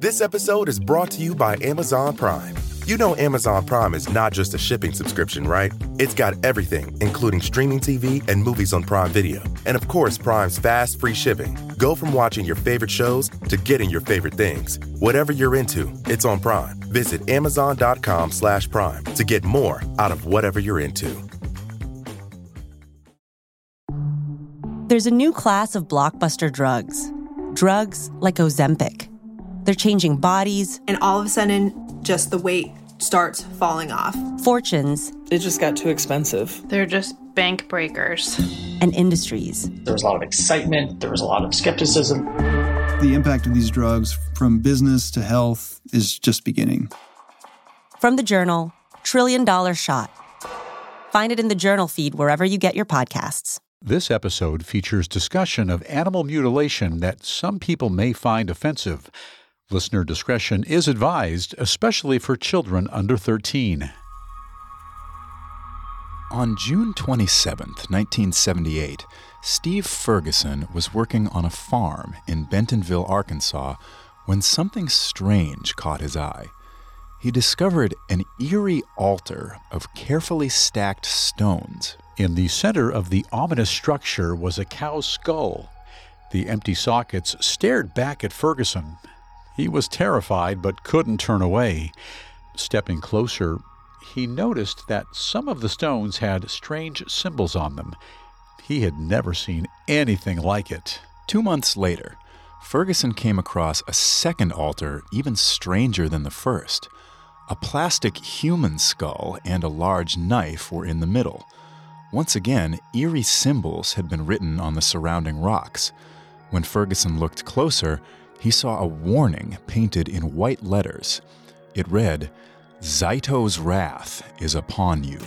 This episode is brought to you by Amazon Prime. You know Amazon Prime is not just a shipping subscription, right? It's got everything, including streaming TV and movies on Prime Video. And of course, Prime's fast, free shipping. Go from watching your favorite shows to getting your favorite things. Whatever you're into, it's on Prime. Visit Amazon.com slash Prime to get more out of whatever you're into. There's a new class of blockbuster drugs. Drugs like Ozempic. They're changing bodies, and all of a sudden, just the weight starts falling off. fortunes, It just got too expensive. They're just bank breakers. and industries. There was a lot of excitement, there was a lot of skepticism. The impact of these drugs from business to health is just beginning. From the journal, Trillion Dollar Shot. Find it in the journal feed wherever you get your podcasts. This episode features discussion of animal mutilation that some people may find offensive. Listener discretion is advised, especially for children under 13. On June 27, 1978, Steve Ferguson was working on a farm in Bentonville, Arkansas, when something strange caught his eye. He discovered an eerie altar of carefully stacked stones. In the center of the ominous structure was a cow's skull. The empty sockets stared back at Ferguson. He was terrified but couldn't turn away. Stepping closer, he noticed that some of the stones had strange symbols on them. He had never seen anything like it. Two months later, Ferguson came across a second altar even stranger than the first. A plastic human skull and a large knife were in the middle. Once again, eerie symbols had been written on the surrounding rocks. When Ferguson looked closer, he saw a warning painted in white letters. It read, Zaito's wrath is upon you.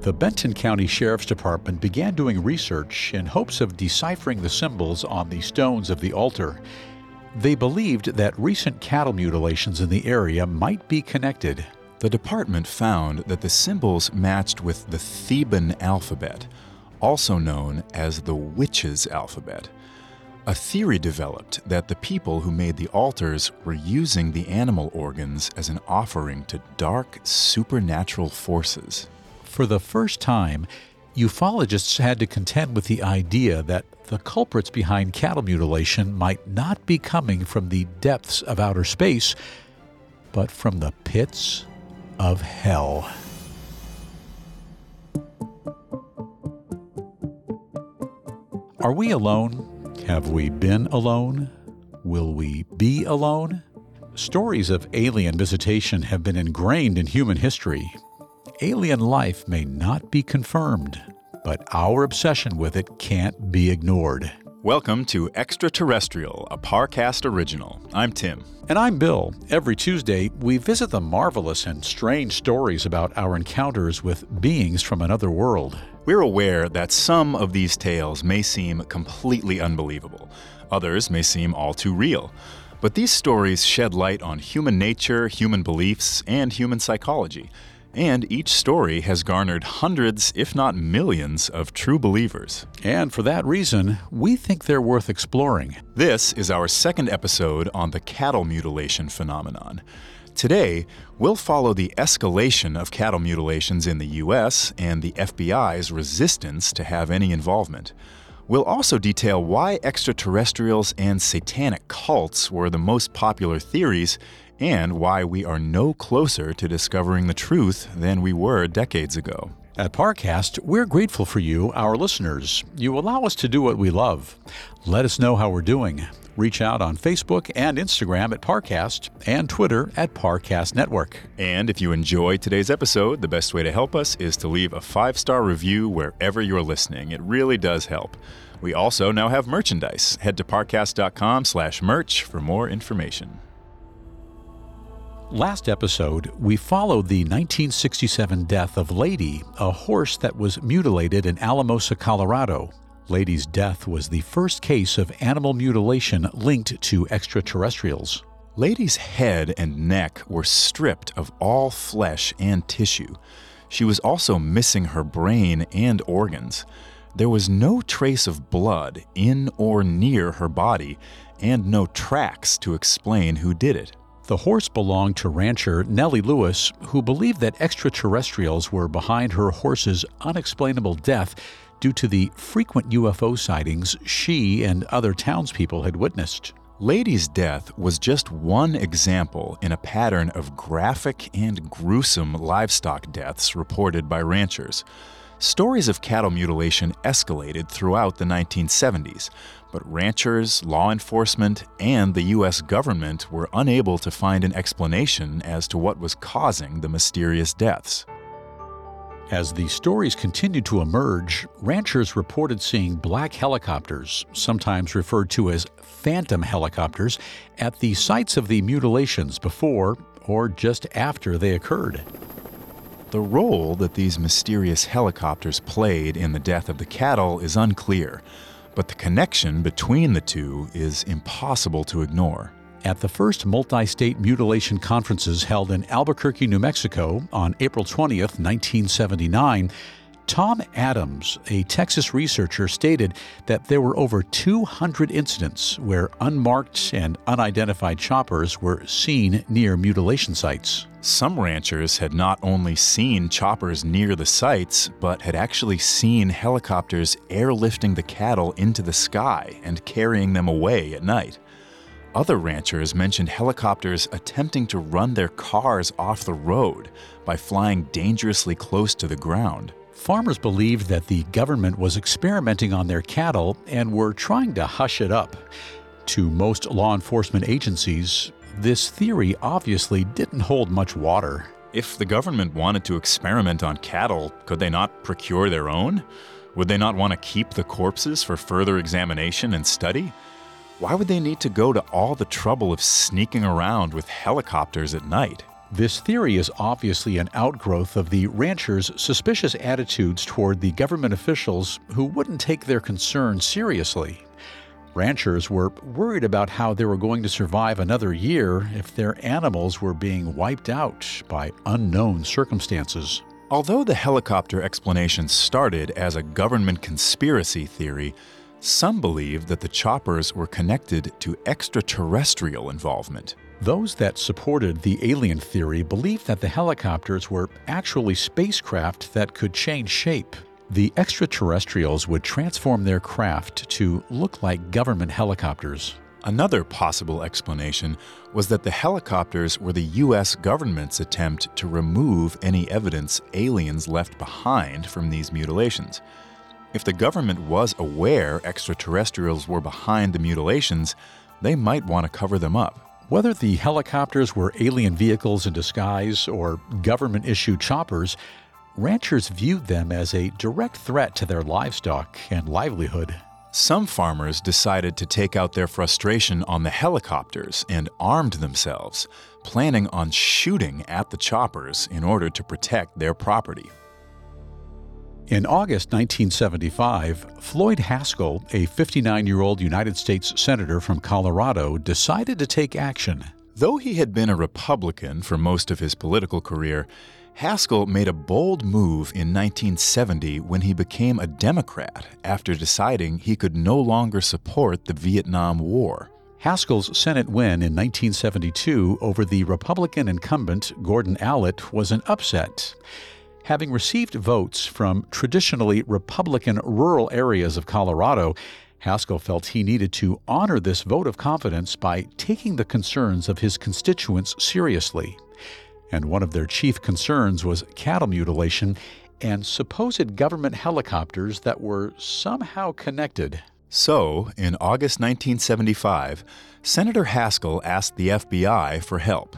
The Benton County Sheriff's Department began doing research in hopes of deciphering the symbols on the stones of the altar. They believed that recent cattle mutilations in the area might be connected. The department found that the symbols matched with the Theban alphabet, also known as the witches' alphabet. A theory developed that the people who made the altars were using the animal organs as an offering to dark, supernatural forces. For the first time, ufologists had to contend with the idea that the culprits behind cattle mutilation might not be coming from the depths of outer space, but from the pits of hell. Are we alone? Have we been alone? Will we be alone? Stories of alien visitation have been ingrained in human history. Alien life may not be confirmed, but our obsession with it can't be ignored. Welcome to Extraterrestrial, a Parcast original. I'm Tim. And I'm Bill. Every Tuesday, we visit the marvelous and strange stories about our encounters with beings from another world. We're aware that some of these tales may seem completely unbelievable, others may seem all too real. But these stories shed light on human nature, human beliefs, and human psychology. And each story has garnered hundreds, if not millions, of true believers. And for that reason, we think they're worth exploring. This is our second episode on the cattle mutilation phenomenon. Today, we'll follow the escalation of cattle mutilations in the U.S. and the FBI's resistance to have any involvement. We'll also detail why extraterrestrials and satanic cults were the most popular theories and why we are no closer to discovering the truth than we were decades ago. At Parcast, we're grateful for you, our listeners. You allow us to do what we love. Let us know how we're doing. Reach out on Facebook and Instagram at Parcast and Twitter at Parcast Network. And if you enjoyed today's episode, the best way to help us is to leave a five star review wherever you're listening. It really does help. We also now have merchandise. Head to parcast.com slash merch for more information. Last episode, we followed the 1967 death of Lady, a horse that was mutilated in Alamosa, Colorado. Lady's death was the first case of animal mutilation linked to extraterrestrials. Lady's head and neck were stripped of all flesh and tissue. She was also missing her brain and organs. There was no trace of blood in or near her body, and no tracks to explain who did it. The horse belonged to rancher Nellie Lewis, who believed that extraterrestrials were behind her horse's unexplainable death due to the frequent UFO sightings she and other townspeople had witnessed. Lady's death was just one example in a pattern of graphic and gruesome livestock deaths reported by ranchers. Stories of cattle mutilation escalated throughout the 1970s, but ranchers, law enforcement, and the U.S. government were unable to find an explanation as to what was causing the mysterious deaths. As the stories continued to emerge, ranchers reported seeing black helicopters, sometimes referred to as phantom helicopters, at the sites of the mutilations before or just after they occurred. The role that these mysterious helicopters played in the death of the cattle is unclear, but the connection between the two is impossible to ignore. At the first multi state mutilation conferences held in Albuquerque, New Mexico on April 20th, 1979, Tom Adams, a Texas researcher, stated that there were over 200 incidents where unmarked and unidentified choppers were seen near mutilation sites. Some ranchers had not only seen choppers near the sites, but had actually seen helicopters airlifting the cattle into the sky and carrying them away at night. Other ranchers mentioned helicopters attempting to run their cars off the road by flying dangerously close to the ground. Farmers believed that the government was experimenting on their cattle and were trying to hush it up. To most law enforcement agencies, this theory obviously didn't hold much water. If the government wanted to experiment on cattle, could they not procure their own? Would they not want to keep the corpses for further examination and study? Why would they need to go to all the trouble of sneaking around with helicopters at night? This theory is obviously an outgrowth of the ranchers' suspicious attitudes toward the government officials who wouldn't take their concerns seriously. Ranchers were worried about how they were going to survive another year if their animals were being wiped out by unknown circumstances. Although the helicopter explanation started as a government conspiracy theory, some believe that the choppers were connected to extraterrestrial involvement. Those that supported the alien theory believed that the helicopters were actually spacecraft that could change shape. The extraterrestrials would transform their craft to look like government helicopters. Another possible explanation was that the helicopters were the U.S. government's attempt to remove any evidence aliens left behind from these mutilations. If the government was aware extraterrestrials were behind the mutilations, they might want to cover them up. Whether the helicopters were alien vehicles in disguise or government issued choppers, ranchers viewed them as a direct threat to their livestock and livelihood. Some farmers decided to take out their frustration on the helicopters and armed themselves, planning on shooting at the choppers in order to protect their property. In August 1975, Floyd Haskell, a 59 year old United States Senator from Colorado, decided to take action. Though he had been a Republican for most of his political career, Haskell made a bold move in 1970 when he became a Democrat after deciding he could no longer support the Vietnam War. Haskell's Senate win in 1972 over the Republican incumbent Gordon Allott was an upset. Having received votes from traditionally Republican rural areas of Colorado, Haskell felt he needed to honor this vote of confidence by taking the concerns of his constituents seriously. And one of their chief concerns was cattle mutilation and supposed government helicopters that were somehow connected. So, in August 1975, Senator Haskell asked the FBI for help.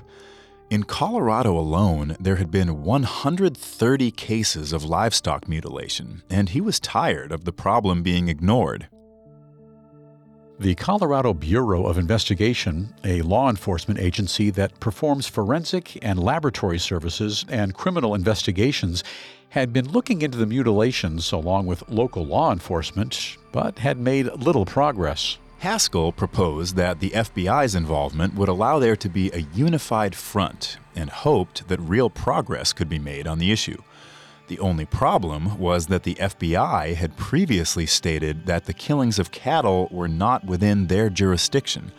In Colorado alone, there had been 130 cases of livestock mutilation, and he was tired of the problem being ignored. The Colorado Bureau of Investigation, a law enforcement agency that performs forensic and laboratory services and criminal investigations, had been looking into the mutilations along with local law enforcement, but had made little progress. Haskell proposed that the FBI's involvement would allow there to be a unified front and hoped that real progress could be made on the issue. The only problem was that the FBI had previously stated that the killings of cattle were not within their jurisdiction.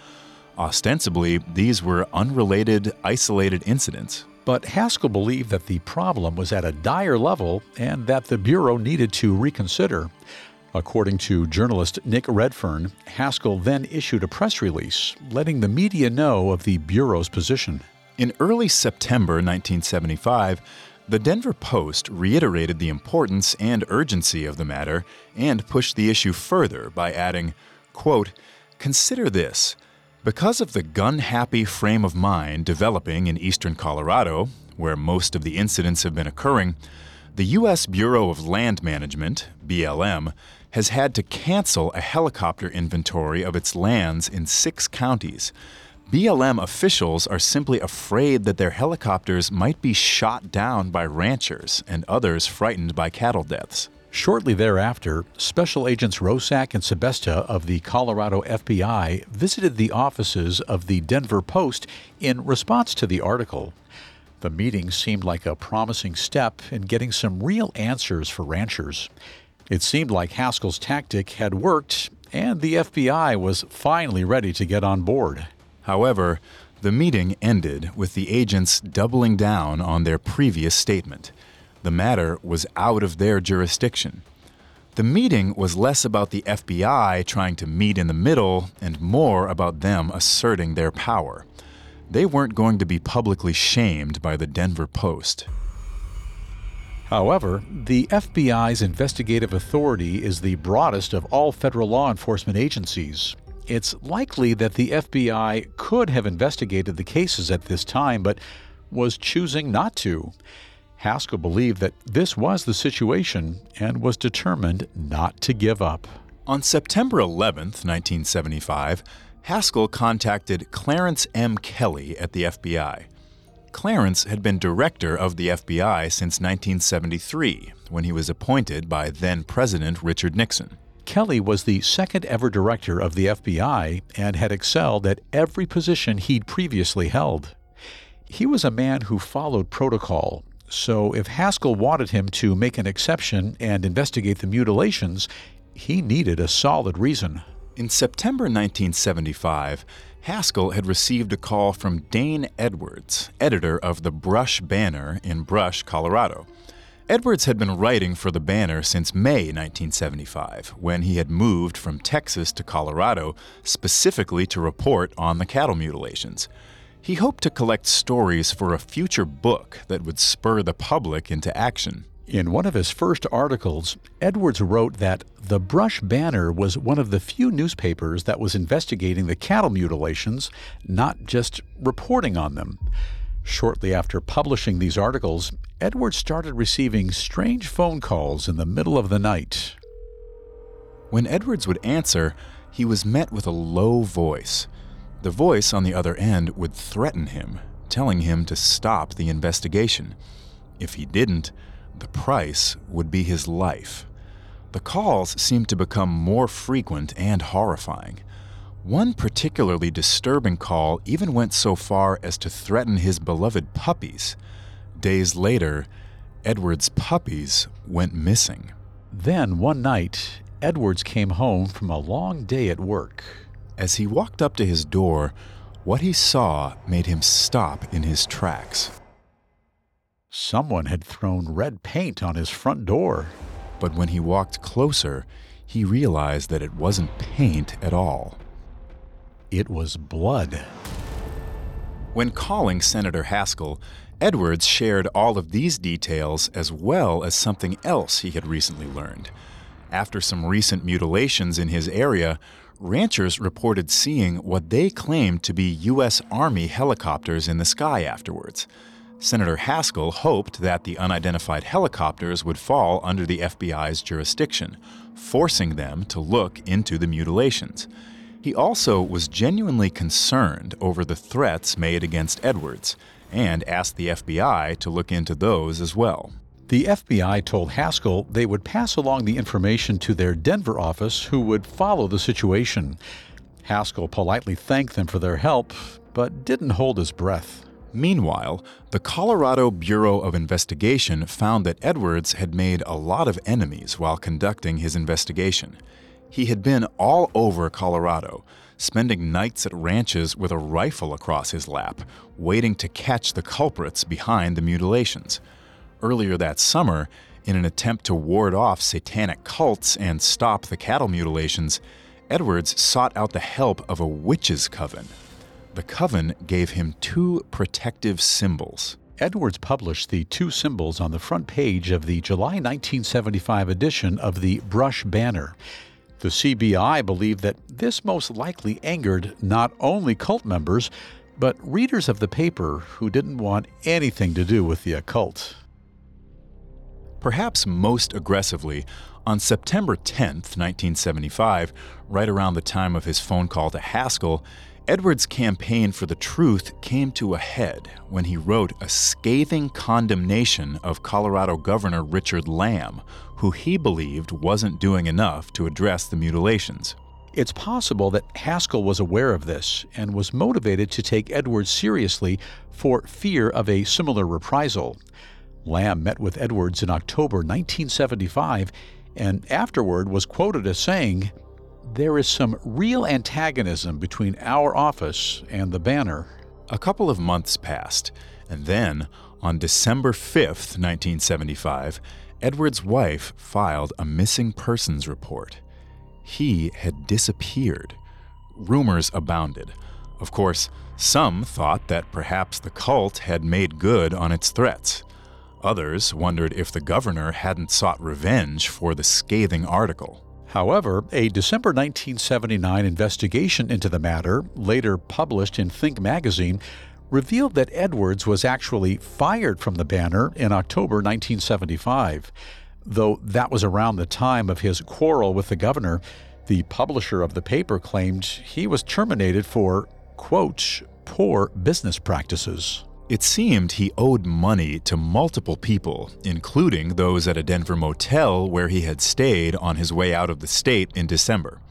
Ostensibly, these were unrelated, isolated incidents. But Haskell believed that the problem was at a dire level and that the Bureau needed to reconsider. According to journalist Nick Redfern, Haskell then issued a press release letting the media know of the Bureau's position. In early September 1975, the Denver Post reiterated the importance and urgency of the matter and pushed the issue further by adding, quote, Consider this. Because of the gun happy frame of mind developing in eastern Colorado, where most of the incidents have been occurring, the U.S. Bureau of Land Management, BLM, has had to cancel a helicopter inventory of its lands in six counties. BLM officials are simply afraid that their helicopters might be shot down by ranchers and others frightened by cattle deaths. Shortly thereafter, Special Agents Rosak and Sebesta of the Colorado FBI visited the offices of the Denver Post in response to the article. The meeting seemed like a promising step in getting some real answers for ranchers. It seemed like Haskell's tactic had worked, and the FBI was finally ready to get on board. However, the meeting ended with the agents doubling down on their previous statement. The matter was out of their jurisdiction. The meeting was less about the FBI trying to meet in the middle and more about them asserting their power. They weren't going to be publicly shamed by the Denver Post. However, the FBI's investigative authority is the broadest of all federal law enforcement agencies. It's likely that the FBI could have investigated the cases at this time, but was choosing not to. Haskell believed that this was the situation and was determined not to give up. On September 11, 1975, Haskell contacted Clarence M. Kelley at the FBI. Clarence had been director of the FBI since 1973, when he was appointed by then President Richard Nixon. Kelley was the second ever director of the FBI and had excelled at every position he'd previously held. He was a man who followed protocol, so if Haskell wanted him to make an exception and investigate the mutilations, he needed a solid reason. In September 1975, Haskell had received a call from Dane Edwards, editor of the Brush Banner in Brush, Colorado. Edwards had been writing for the Banner since May 1975, when he had moved from Texas to Colorado specifically to report on the cattle mutilations. He hoped to collect stories for a future book that would spur the public into action. In one of his first articles, Edwards wrote that the Brush Banner was one of the few newspapers that was investigating the cattle mutilations, not just reporting on them. Shortly after publishing these articles, Edwards started receiving strange phone calls in the middle of the night. When Edwards would answer, he was met with a low voice. The voice on the other end would threaten him, telling him to stop the investigation. If he didn't, the price would be his life. The calls seemed to become more frequent and horrifying. One particularly disturbing call even went so far as to threaten his beloved puppies. Days later, Edward's puppies went missing. Then, one night, Edwards came home from a long day at work. As he walked up to his door, what he saw made him stop in his tracks. Someone had thrown red paint on his front door. But when he walked closer, he realized that it wasn't paint at all. It was blood. When calling Senator Haskell, Edwards shared all of these details as well as something else he had recently learned. After some recent mutilations in his area, ranchers reported seeing what they claimed to be U.S. Army helicopters in the sky afterwards. Senator Haskell hoped that the unidentified helicopters would fall under the FBI's jurisdiction, forcing them to look into the mutilations. He also was genuinely concerned over the threats made against Edwards and asked the FBI to look into those as well. The FBI told Haskell they would pass along the information to their Denver office, who would follow the situation. Haskell politely thanked them for their help, but didn't hold his breath. Meanwhile, the Colorado Bureau of Investigation found that Edwards had made a lot of enemies while conducting his investigation. He had been all over Colorado, spending nights at ranches with a rifle across his lap, waiting to catch the culprits behind the mutilations. Earlier that summer, in an attempt to ward off satanic cults and stop the cattle mutilations, Edwards sought out the help of a witches' coven. The coven gave him two protective symbols. Edwards published the two symbols on the front page of the July 1975 edition of the Brush Banner. The CBI believed that this most likely angered not only cult members, but readers of the paper who didn't want anything to do with the occult. Perhaps most aggressively, on September 10, 1975, right around the time of his phone call to Haskell, Edwards' campaign for the truth came to a head when he wrote a scathing condemnation of Colorado Governor Richard Lamm, who he believed wasn't doing enough to address the mutilations. It's possible that Haskell was aware of this and was motivated to take Edwards seriously for fear of a similar reprisal. Lamm met with Edwards in October 1975 and afterward was quoted as saying, There is some real antagonism between our office and the banner. A couple of months passed, and then, on December 5th, 1975, Edwards' wife filed a missing persons report. He had disappeared. Rumors abounded. Of course, some thought that perhaps the cult had made good on its threats. Others wondered if the governor hadn't sought revenge for the scathing article. However, a December 1979 investigation into the matter, later published in Think magazine, revealed that Edwards was actually fired from the banner in October 1975. Though that was around the time of his quarrel with the governor, the publisher of the paper claimed he was terminated for, quote, poor business practices. It seemed he owed money to multiple people, including those at a Denver motel where he had stayed on his way out of the state in December.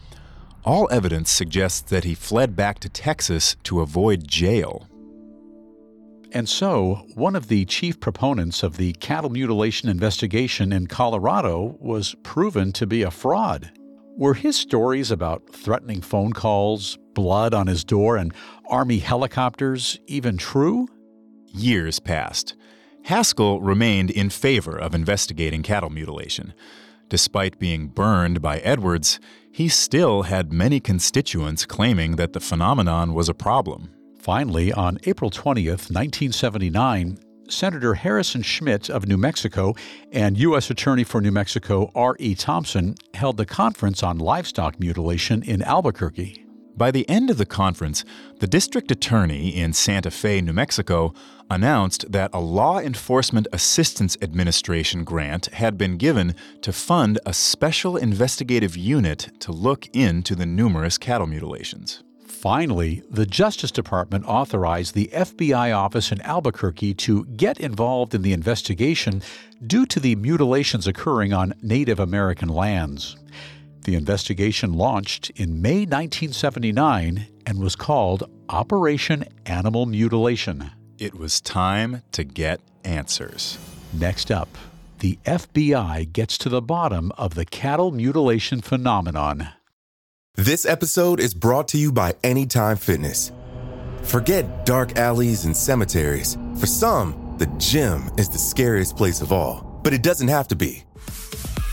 All evidence suggests that he fled back to Texas to avoid jail. And so, one of the chief proponents of the cattle mutilation investigation in Colorado was proven to be a fraud. Were his stories about threatening phone calls, blood on his door, and Army helicopters even true? Years passed. Haskell remained in favor of investigating cattle mutilation. Despite being burned by Edwards, he still had many constituents claiming that the phenomenon was a problem. Finally, on April 20th, 1979, Senator Harrison Schmitt of New Mexico and U.S. Attorney for New Mexico R.E. Thompson held the conference on livestock mutilation in Albuquerque. By the end of the conference, the district attorney in Santa Fe, New Mexico, announced that a Law Enforcement Assistance Administration grant had been given to fund a special investigative unit to look into the numerous cattle mutilations. Finally, the Justice Department authorized the FBI office in Albuquerque to get involved in the investigation due to the mutilations occurring on Native American lands. The investigation launched in May 1979 and was called Operation Animal Mutilation. It was time to get answers. Next up, the FBI gets to the bottom of the cattle mutilation phenomenon. This episode is brought to you by Anytime Fitness. Forget dark alleys and cemeteries. For some, the gym is the scariest place of all, but it doesn't have to be.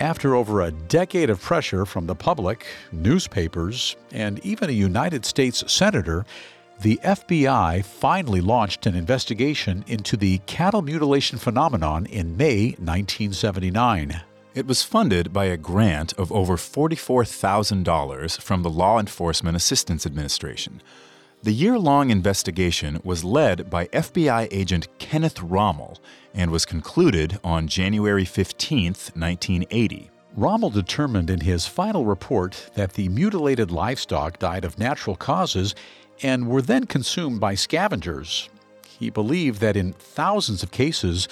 After over a decade of pressure from the public, newspapers, and even a United States senator, the FBI finally launched an investigation into the cattle mutilation phenomenon in May 1979. It was funded by a grant of over $44,000 from the Law Enforcement Assistance Administration. The year long investigation was led by FBI agent Kenneth Rommel and was concluded on January 15, 1980. Rommel determined in his final report that the mutilated livestock died of natural causes and were then consumed by scavengers. He believed that in thousands of cases,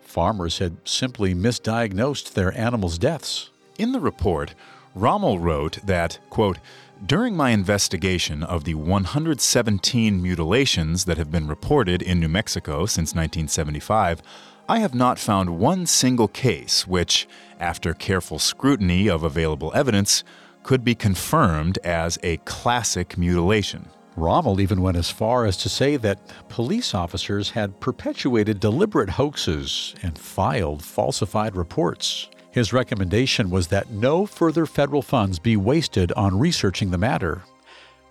farmers had simply misdiagnosed their animals' deaths. In the report, Rommel wrote that, quote, during my investigation of the 117 mutilations that have been reported in New Mexico since 1975, I have not found one single case which, after careful scrutiny of available evidence, could be confirmed as a classic mutilation. Rommel even went as far as to say that police officers had perpetuated deliberate hoaxes and filed falsified reports. His recommendation was that no further federal funds be wasted on researching the matter.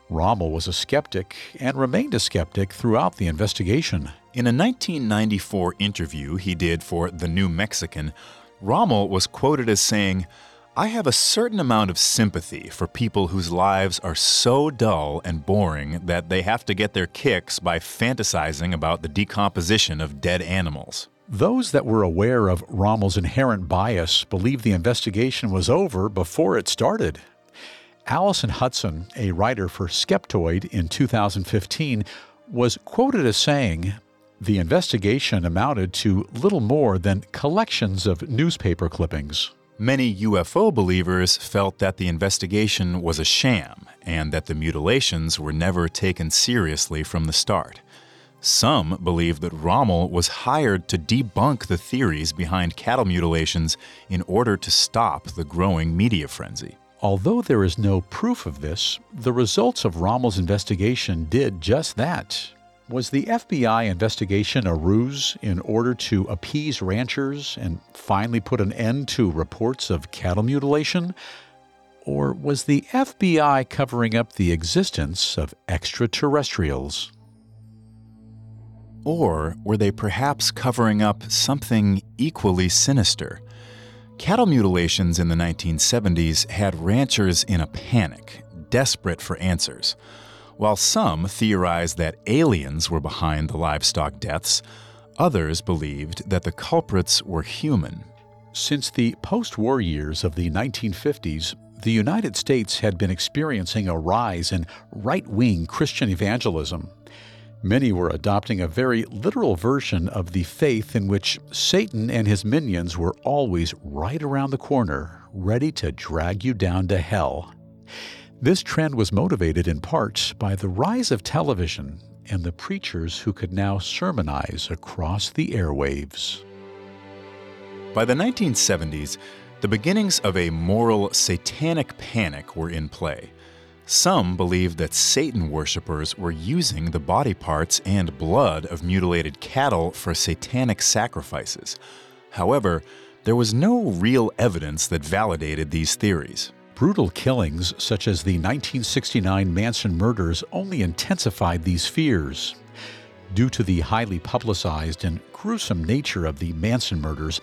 Rommel was a skeptic and remained a skeptic throughout the investigation. In a 1994 interview he did for The New Mexican, Rommel was quoted as saying, I have a certain amount of sympathy for people whose lives are so dull and boring that they have to get their kicks by fantasizing about the decomposition of dead animals. Those that were aware of Rommel's inherent bias believed the investigation was over before it started. Allison Hudson, a writer for Skeptoid in 2015, was quoted as saying, The investigation amounted to little more than collections of newspaper clippings. Many UFO believers felt that the investigation was a sham and that the mutilations were never taken seriously from the start. Some believe that Rommel was hired to debunk the theories behind cattle mutilations in order to stop the growing media frenzy. Although there is no proof of this, the results of Rommel's investigation did just that. Was the FBI investigation a ruse in order to appease ranchers and finally put an end to reports of cattle mutilation? Or was the FBI covering up the existence of extraterrestrials? Or were they perhaps covering up something equally sinister? Cattle mutilations in the 1970s had ranchers in a panic, desperate for answers. While some theorized that aliens were behind the livestock deaths, others believed that the culprits were human. Since the post war years of the 1950s, the United States had been experiencing a rise in right wing Christian evangelism. Many were adopting a very literal version of the faith in which Satan and his minions were always right around the corner, ready to drag you down to hell. This trend was motivated in part by the rise of television and the preachers who could now sermonize across the airwaves. By the 1970s, the beginnings of a moral satanic panic were in play. Some believed that Satan worshippers were using the body parts and blood of mutilated cattle for satanic sacrifices. However, there was no real evidence that validated these theories. Brutal killings, such as the 1969 Manson murders, only intensified these fears. Due to the highly publicized and gruesome nature of the Manson murders,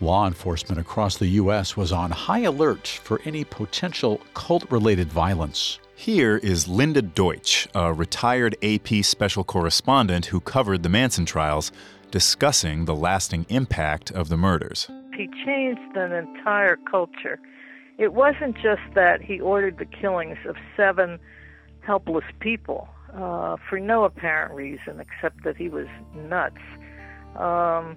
law enforcement across the U.S. was on high alert for any potential cult related violence. Here is Linda Deutsch, a retired AP special correspondent who covered the Manson trials, discussing the lasting impact of the murders. He changed an entire culture. It wasn't just that he ordered the killings of seven helpless people uh, for no apparent reason except that he was nuts. Um,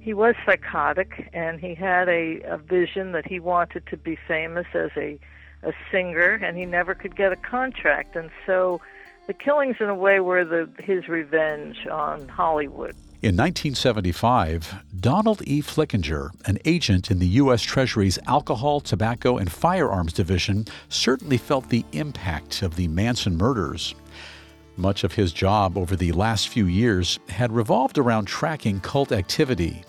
he was psychotic and he had a, a vision that he wanted to be famous as a a singer, and he never could get a contract. And so the killings, in a way, were the, his revenge on Hollywood. In 1975, Donald E. Flickinger, an agent in the U.S. Treasury's Alcohol, Tobacco, and Firearms Division, certainly felt the impact of the Manson murders. Much of his job over the last few years had revolved around tracking cult activity.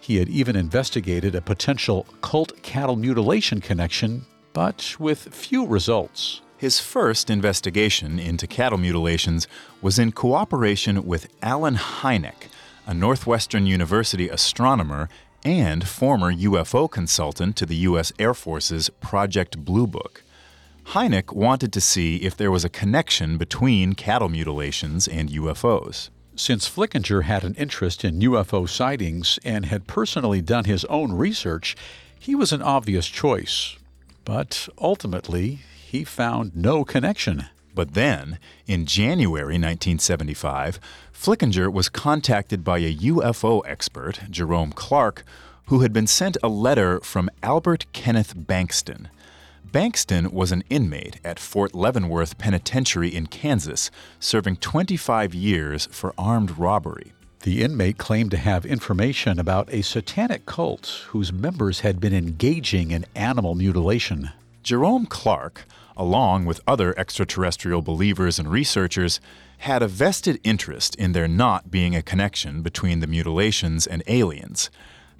He had even investigated a potential cult cattle mutilation connection, but with few results. His first investigation into cattle mutilations was in cooperation with Allen Hynek, a Northwestern University astronomer and former UFO consultant to the U.S. Air Force's Project Blue Book. Hynek wanted to see if there was a connection between cattle mutilations and UFOs. Since Flickinger had an interest in UFO sightings and had personally done his own research, he was an obvious choice. But ultimately, he found no connection. But then, in January 1975, Flickinger was contacted by a UFO expert, Jerome Clark, who had been sent a letter from Albert Kenneth Bankston. Bankston was an inmate at Fort Leavenworth Penitentiary in Kansas, serving 25 years for armed robbery. The inmate claimed to have information about a satanic cult whose members had been engaging in animal mutilation. Jerome Clark, along with other extraterrestrial believers and researchers, had a vested interest in there not being a connection between the mutilations and aliens.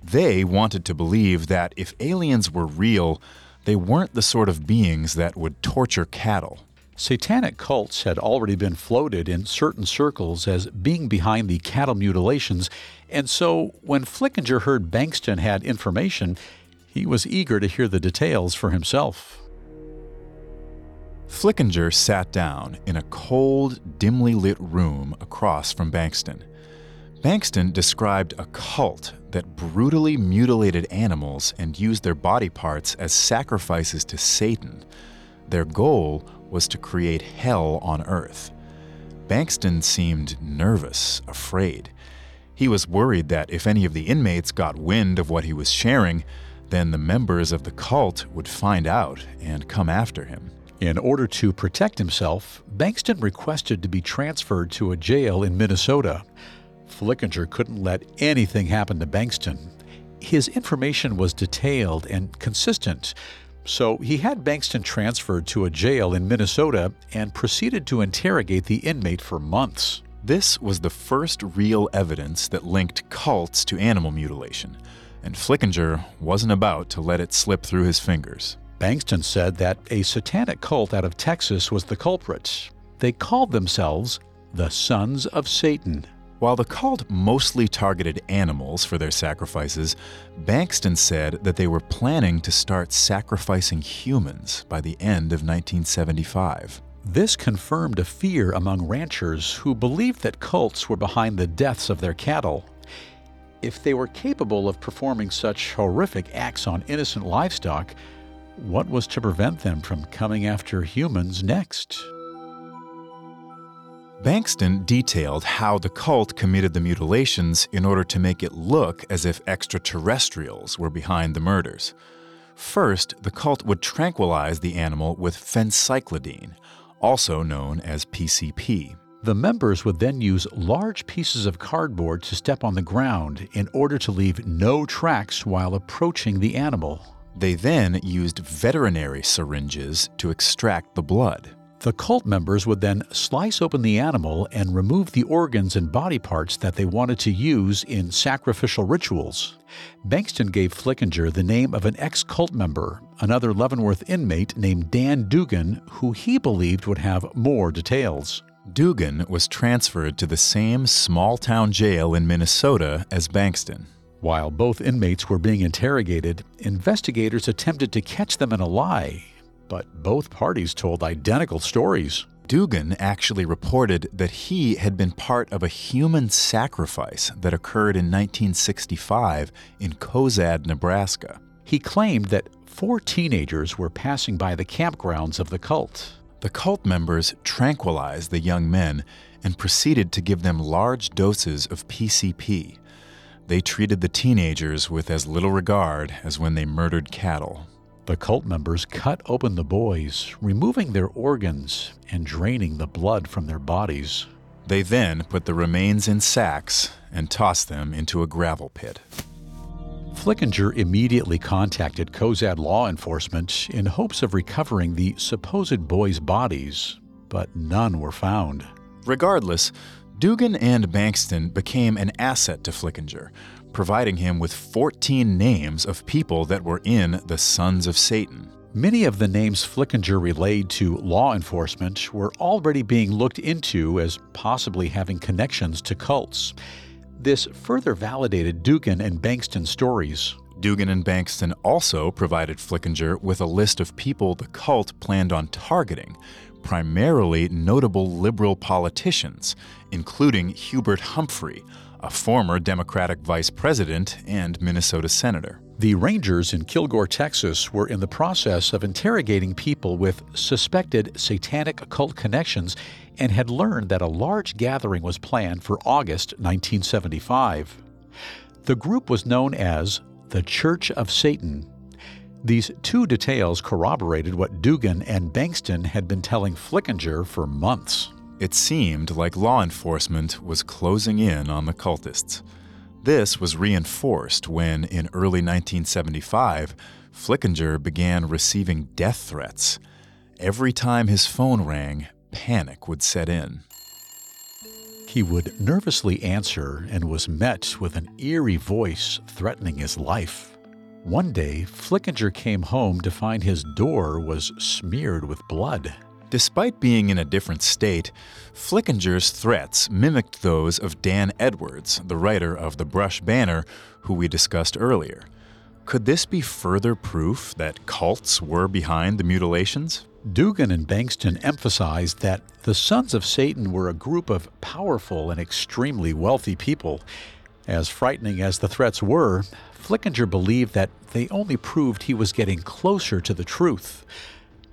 They wanted to believe that if aliens were real, they weren't the sort of beings that would torture cattle. Satanic cults had already been floated in certain circles as being behind the cattle mutilations, and so when Flickinger heard Bankston had information, he was eager to hear the details for himself. Flickinger sat down in a cold, dimly lit room across from Bankston. Bankston described a cult that brutally mutilated animals and used their body parts as sacrifices to Satan. Their goal was to create hell on earth. Bankston seemed nervous, afraid. He was worried that if any of the inmates got wind of what he was sharing, then the members of the cult would find out and come after him. In order to protect himself, Bankston requested to be transferred to a jail in Minnesota. Flickinger couldn't let anything happen to Bankston. His information was detailed and consistent, so he had Bankston transferred to a jail in Minnesota and proceeded to interrogate the inmate for months. This was the first real evidence that linked cults to animal mutilation, and Flickinger wasn't about to let it slip through his fingers. Bankston said that a satanic cult out of Texas was the culprit. They called themselves the Sons of Satan. While the cult mostly targeted animals for their sacrifices, Bankston said that they were planning to start sacrificing humans by the end of 1975. This confirmed a fear among ranchers who believed that cults were behind the deaths of their cattle. If they were capable of performing such horrific acts on innocent livestock, what was to prevent them from coming after humans next? Bankston detailed how the cult committed the mutilations in order to make it look as if extraterrestrials were behind the murders. First, the cult would tranquilize the animal with phencyclidine, also known as PCP. The members would then use large pieces of cardboard to step on the ground in order to leave no tracks while approaching the animal. They then used veterinary syringes to extract the blood. The cult members would then slice open the animal and remove the organs and body parts that they wanted to use in sacrificial rituals. Bankston gave Flickinger the name of an ex cult member, another Leavenworth inmate named Dan Dugan, who he believed would have more details. Dugan was transferred to the same small town jail in Minnesota as Bankston. While both inmates were being interrogated, investigators attempted to catch them in a lie but both parties told identical stories. Dugan actually reported that he had been part of a human sacrifice that occurred in 1965 in Cozad, Nebraska. He claimed that four teenagers were passing by the campgrounds of the cult. The cult members tranquilized the young men and proceeded to give them large doses of PCP. They treated the teenagers with as little regard as when they murdered cattle. The cult members cut open the boys, removing their organs and draining the blood from their bodies. They then put the remains in sacks and tossed them into a gravel pit. Flickinger immediately contacted Cozad law enforcement in hopes of recovering the supposed boys' bodies, but none were found. Regardless, Dugan and Bankston became an asset to Flickinger, providing him with 14 names of people that were in the Sons of Satan. Many of the names Flickinger relayed to law enforcement were already being looked into as possibly having connections to cults. This further validated Dugan and Bankston's stories. Dugan and Bankston also provided Flickinger with a list of people the cult planned on targeting, primarily notable liberal politicians, including Hubert Humphrey, a former Democratic vice president and Minnesota senator. The Rangers in Kilgore, Texas were in the process of interrogating people with suspected satanic occult connections and had learned that a large gathering was planned for August 1975. The group was known as the Church of Satan. These two details corroborated what Dugan and Bankston had been telling Flickinger for months. It seemed like law enforcement was closing in on the cultists. This was reinforced when, in early 1975, Flickinger began receiving death threats. Every time his phone rang, panic would set in. He would nervously answer and was met with an eerie voice threatening his life. One day, Flickinger came home to find his door was smeared with blood. Despite being in a different state, Flickinger's threats mimicked those of Dan Edwards, the writer of The Brush Banner, who we discussed earlier. Could this be further proof that cults were behind the mutilations? Dugan and Bankston emphasized that the Sons of Satan were a group of powerful and extremely wealthy people. As frightening as the threats were, Flickinger believed that they only proved he was getting closer to the truth.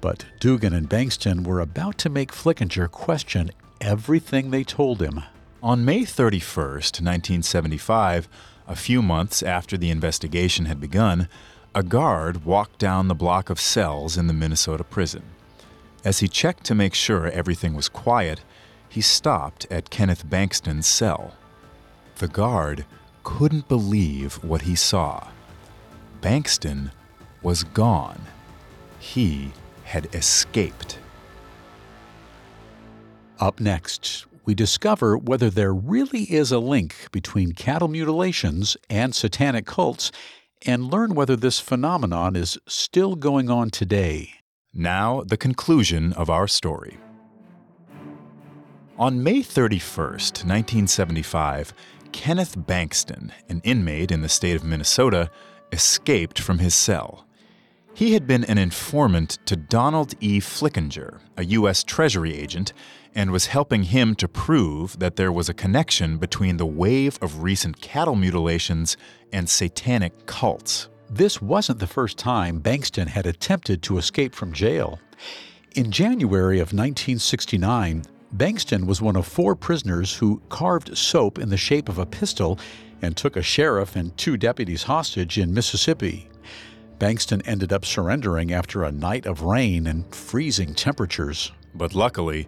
But Dugan and Bankston were about to make Flickinger question everything they told him. On May 31st, 1975, a few months after the investigation had begun, a guard walked down the block of cells in the Minnesota prison. As he checked to make sure everything was quiet, he stopped at Kenneth Bankston's cell. The guard couldn't believe what he saw. Bankston was gone. He had escaped. Up next, we discover whether there really is a link between cattle mutilations and satanic cults and learn whether this phenomenon is still going on today. Now, the conclusion of our story. On May 31st, 1975, Kenneth Bankston, an inmate in the state of Minnesota, escaped from his cell. He had been an informant to Donald E. Flickinger, a U.S. Treasury agent, and was helping him to prove that there was a connection between the wave of recent cattle mutilations and satanic cults. This wasn't the first time Bankston had attempted to escape from jail. In January of 1969, Bankston was one of four prisoners who carved soap in the shape of a pistol and took a sheriff and two deputies hostage in Mississippi. Bankston ended up surrendering after a night of rain and freezing temperatures. But luckily,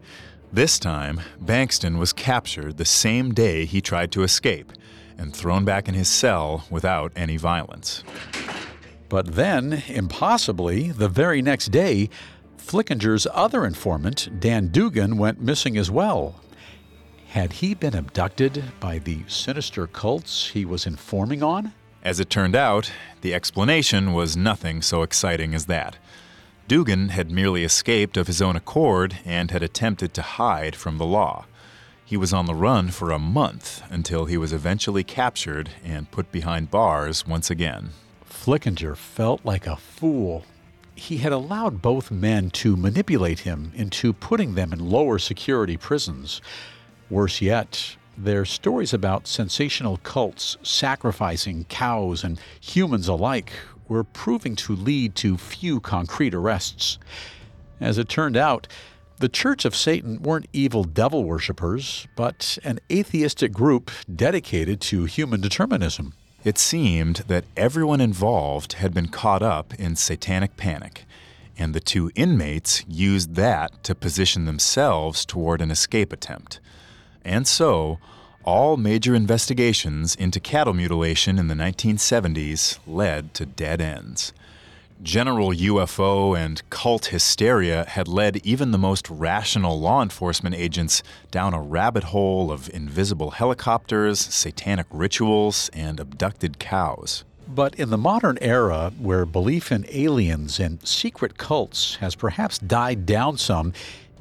this time, Bankston was captured the same day he tried to escape and thrown back in his cell without any violence. But then, impossibly, the very next day, Flickinger's other informant, Dan Dugan, went missing as well. Had he been abducted by the sinister cults he was informing on? As it turned out, the explanation was nothing so exciting as that. Dugan had merely escaped of his own accord and had attempted to hide from the law. He was on the run for a month until he was eventually captured and put behind bars once again. Flickinger felt like a fool. He had allowed both men to manipulate him into putting them in lower security prisons. Worse yet, their stories about sensational cults sacrificing cows and humans alike were proving to lead to few concrete arrests. As it turned out, the Church of Satan weren't evil devil worshippers, but an atheistic group dedicated to human determinism. It seemed that everyone involved had been caught up in satanic panic, and the two inmates used that to position themselves toward an escape attempt. And so, all major investigations into cattle mutilation in the 1970s led to dead ends. General UFO and cult hysteria had led even the most rational law enforcement agents down a rabbit hole of invisible helicopters, satanic rituals, and abducted cows. But in the modern era, where belief in aliens and secret cults has perhaps died down some,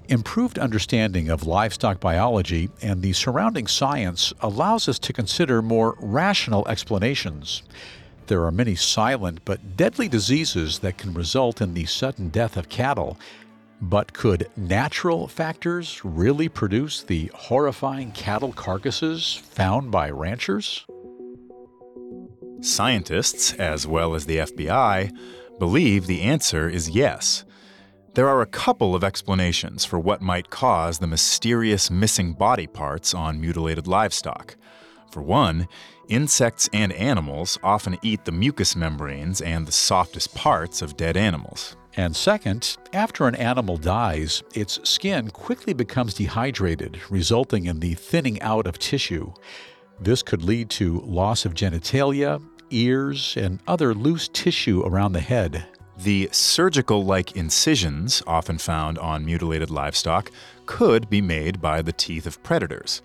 improved understanding of livestock biology and the surrounding science allows us to consider more rational explanations. There are many silent but deadly diseases that can result in the sudden death of cattle. But could natural factors really produce the horrifying cattle carcasses found by ranchers? Scientists, as well as the FBI, believe the answer is yes. There are a couple of explanations for what might cause the mysterious missing body parts on mutilated livestock. For one, insects and animals often eat the mucous membranes and the softest parts of dead animals. And second, after an animal dies, its skin quickly becomes dehydrated, resulting in the thinning out of tissue. This could lead to loss of genitalia, ears, and other loose tissue around the head. The surgical like incisions, often found on mutilated livestock, could be made by the teeth of predators.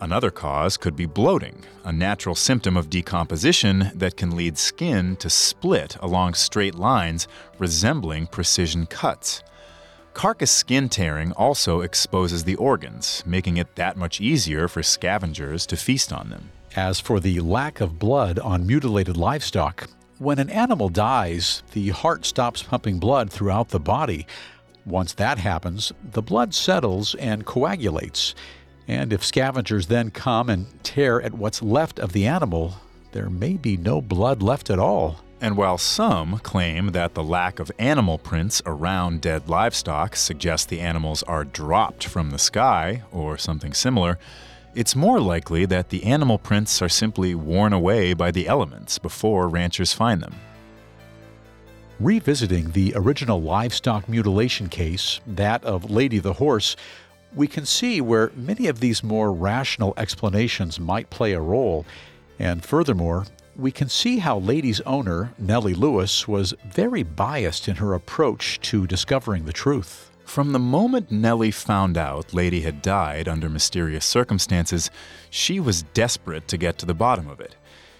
Another cause could be bloating, a natural symptom of decomposition that can lead skin to split along straight lines resembling precision cuts. Carcass skin tearing also exposes the organs, making it that much easier for scavengers to feast on them. As for the lack of blood on mutilated livestock, when an animal dies, the heart stops pumping blood throughout the body. Once that happens, the blood settles and coagulates. And if scavengers then come and tear at what's left of the animal, there may be no blood left at all. And while some claim that the lack of animal prints around dead livestock suggests the animals are dropped from the sky or something similar, it's more likely that the animal prints are simply worn away by the elements before ranchers find them. Revisiting the original livestock mutilation case, that of Lady the Horse, we can see where many of these more rational explanations might play a role. And furthermore, we can see how Lady's owner, Nellie Lewis, was very biased in her approach to discovering the truth. From the moment Nellie found out Lady had died under mysterious circumstances, she was desperate to get to the bottom of it.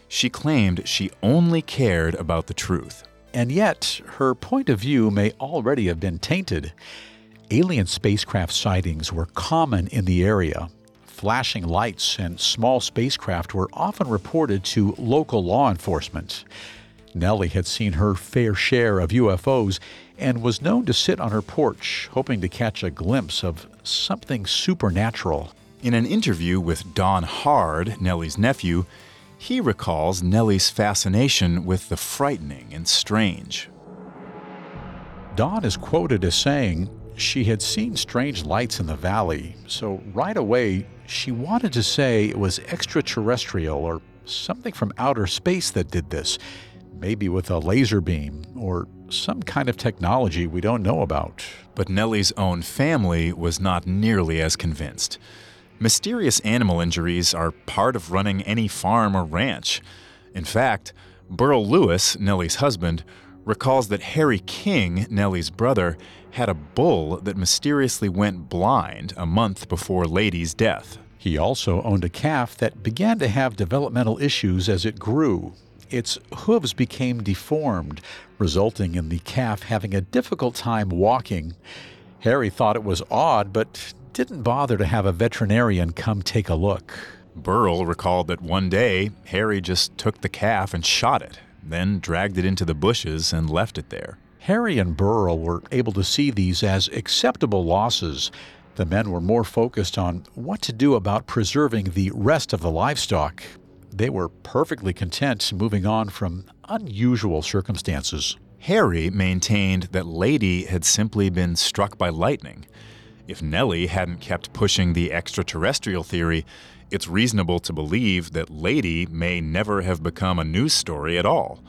She claimed she only cared about the truth. And yet, her point of view may already have been tainted. Alien spacecraft sightings were common in the area. Flashing lights and small spacecraft were often reported to local law enforcement. Nellie had seen her fair share of UFOs and was known to sit on her porch, hoping to catch a glimpse of something supernatural. In an interview with Don Hard, Nellie's nephew, he recalls Nellie's fascination with the frightening and strange. Don is quoted as saying, She had seen strange lights in the valley, so right away she wanted to say it was extraterrestrial or something from outer space that did this maybe with a laser beam or some kind of technology we don't know about. But Nellie's own family was not nearly as convinced. Mysterious animal injuries are part of running any farm or ranch. In fact, Berle Lewis, Nellie's husband, recalls that Harry King, Nellie's brother, had a bull that mysteriously went blind a month before Lady's death. He also owned a calf that began to have developmental issues as it grew, its hooves became deformed, resulting in the calf having a difficult time walking. Harry thought it was odd, but didn't bother to have a veterinarian come take a look. Berle recalled that one day Harry just took the calf and shot it, then dragged it into the bushes and left it there. Harry and Berle were able to see these as acceptable losses. The men were more focused on what to do about preserving the rest of the livestock they were perfectly content moving on from unusual circumstances. Harry maintained that Lady had simply been struck by lightning. If Nellie hadn't kept pushing the extraterrestrial theory, it's reasonable to believe that Lady may never have become a news story at all.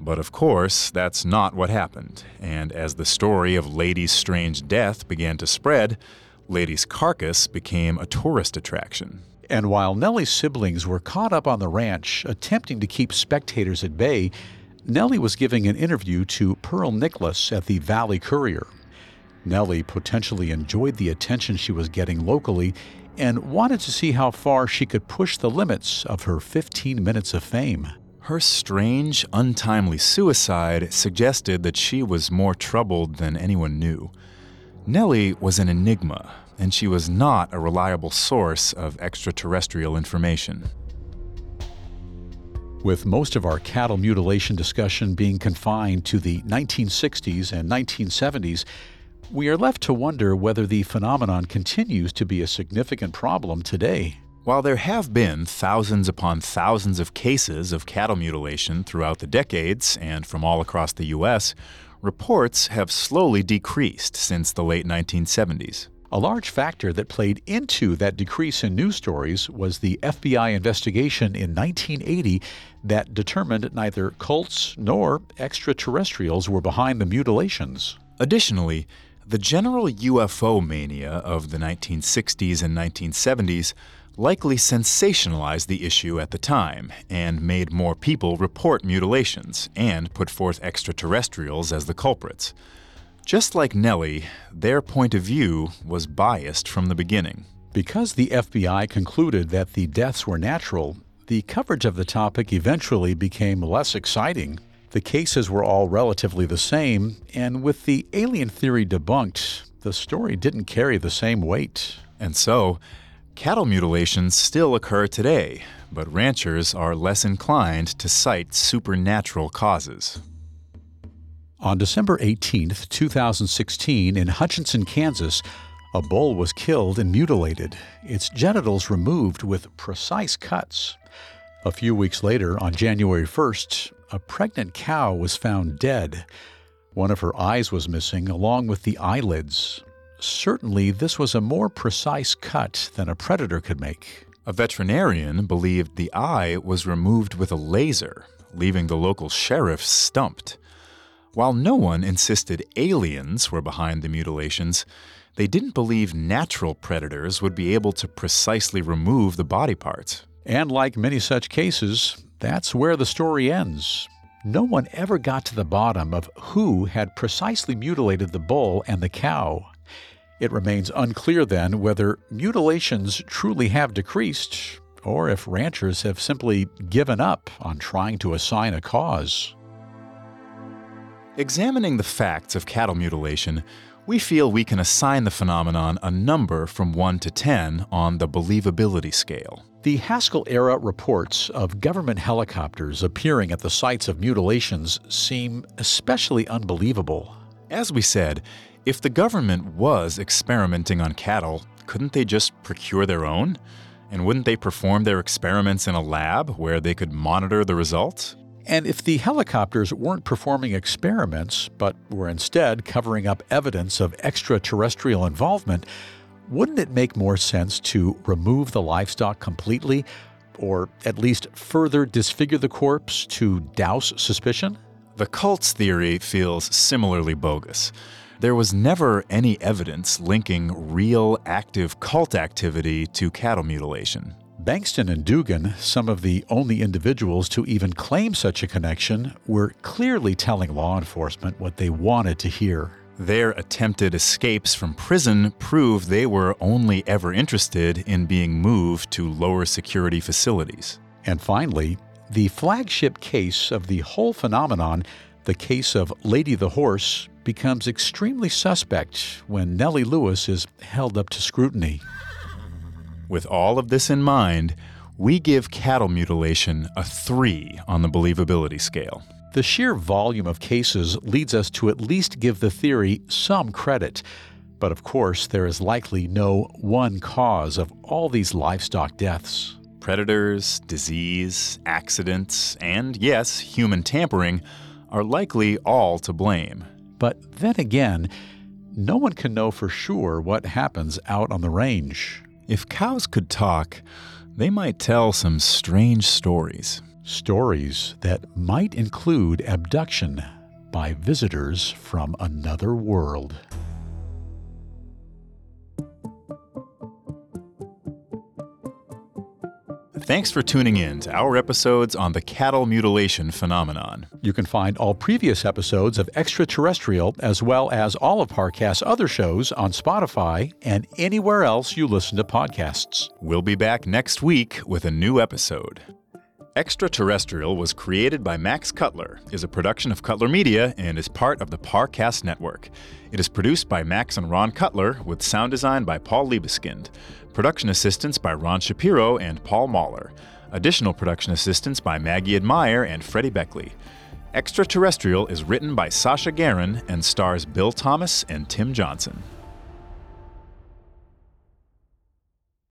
But of course, that's not what happened, and as the story of Lady's strange death began to spread, Lady's carcass became a tourist attraction. And while Nellie's siblings were caught up on the ranch attempting to keep spectators at bay, Nellie was giving an interview to Pearl Nicholas at the Valley Courier. Nellie potentially enjoyed the attention she was getting locally and wanted to see how far she could push the limits of her 15 minutes of fame. Her strange, untimely suicide suggested that she was more troubled than anyone knew. Nellie was an enigma, and she was not a reliable source of extraterrestrial information. With most of our cattle mutilation discussion being confined to the 1960s and 1970s, we are left to wonder whether the phenomenon continues to be a significant problem today. While there have been thousands upon thousands of cases of cattle mutilation throughout the decades and from all across the U.S., reports have slowly decreased since the late 1970s. A large factor that played into that decrease in news stories was the FBI investigation in 1980 that determined neither cults nor extraterrestrials were behind the mutilations. Additionally, the general UFO mania of the 1960s and 1970s likely sensationalized the issue at the time and made more people report mutilations and put forth extraterrestrials as the culprits. Just like Nellie, their point of view was biased from the beginning. Because the FBI concluded that the deaths were natural, the coverage of the topic eventually became less exciting. The cases were all relatively the same, and with the alien theory debunked, the story didn't carry the same weight. And so, cattle mutilations still occur today, but ranchers are less inclined to cite supernatural causes. On December 18, 2016, in Hutchinson, Kansas, a bull was killed and mutilated, its genitals removed with precise cuts. A few weeks later, on January 1st, a pregnant cow was found dead. One of her eyes was missing, along with the eyelids. Certainly, this was a more precise cut than a predator could make. A veterinarian believed the eye was removed with a laser, leaving the local sheriff stumped. While no one insisted aliens were behind the mutilations, they didn't believe natural predators would be able to precisely remove the body parts. And like many such cases, that's where the story ends. No one ever got to the bottom of who had precisely mutilated the bull and the cow. It remains unclear then whether mutilations truly have decreased or if ranchers have simply given up on trying to assign a cause. Examining the facts of cattle mutilation, we feel we can assign the phenomenon a number from 1 to 10 on the believability scale. The Haskell era reports of government helicopters appearing at the sites of mutilations seem especially unbelievable. As we said, if the government was experimenting on cattle, couldn't they just procure their own? And wouldn't they perform their experiments in a lab where they could monitor the results? And if the helicopters weren't performing experiments, but were instead covering up evidence of extraterrestrial involvement, wouldn't it make more sense to remove the livestock completely, or at least further disfigure the corpse to douse suspicion? The cult's theory feels similarly bogus. There was never any evidence linking real active cult activity to cattle mutilation. Bankston and Dugan, some of the only individuals to even claim such a connection, were clearly telling law enforcement what they wanted to hear. Their attempted escapes from prison prove they were only ever interested in being moved to lower security facilities. And finally, the flagship case of the whole phenomenon, the case of Lady the Horse, becomes extremely suspect when Nellie Lewis is held up to scrutiny. With all of this in mind, we give cattle mutilation a 3 on the believability scale. The sheer volume of cases leads us to at least give the theory some credit. But of course, there is likely no one cause of all these livestock deaths. Predators, disease, accidents, and yes, human tampering are likely all to blame. But then again, no one can know for sure what happens out on the range. If cows could talk, they might tell some strange stories. Stories that might include abduction by visitors from another world. Thanks for tuning in to our episodes on the cattle mutilation phenomenon. You can find all previous episodes of Extraterrestrial, as well as all of Parcast's other shows, on Spotify and anywhere else you listen to podcasts. We'll be back next week with a new episode. Extraterrestrial was created by Max Cutler, is a production of Cutler Media, and is part of the Parcast Network. It is produced by Max and Ron Cutler, with sound design by Paul Liebeskind. Production assistance by Ron Shapiro and Paul Mahler. Additional production assistance by Maggie Admire and Freddie Beckley. Extraterrestrial is written by Sasha Garin and stars Bill Thomas and Tim Johnson.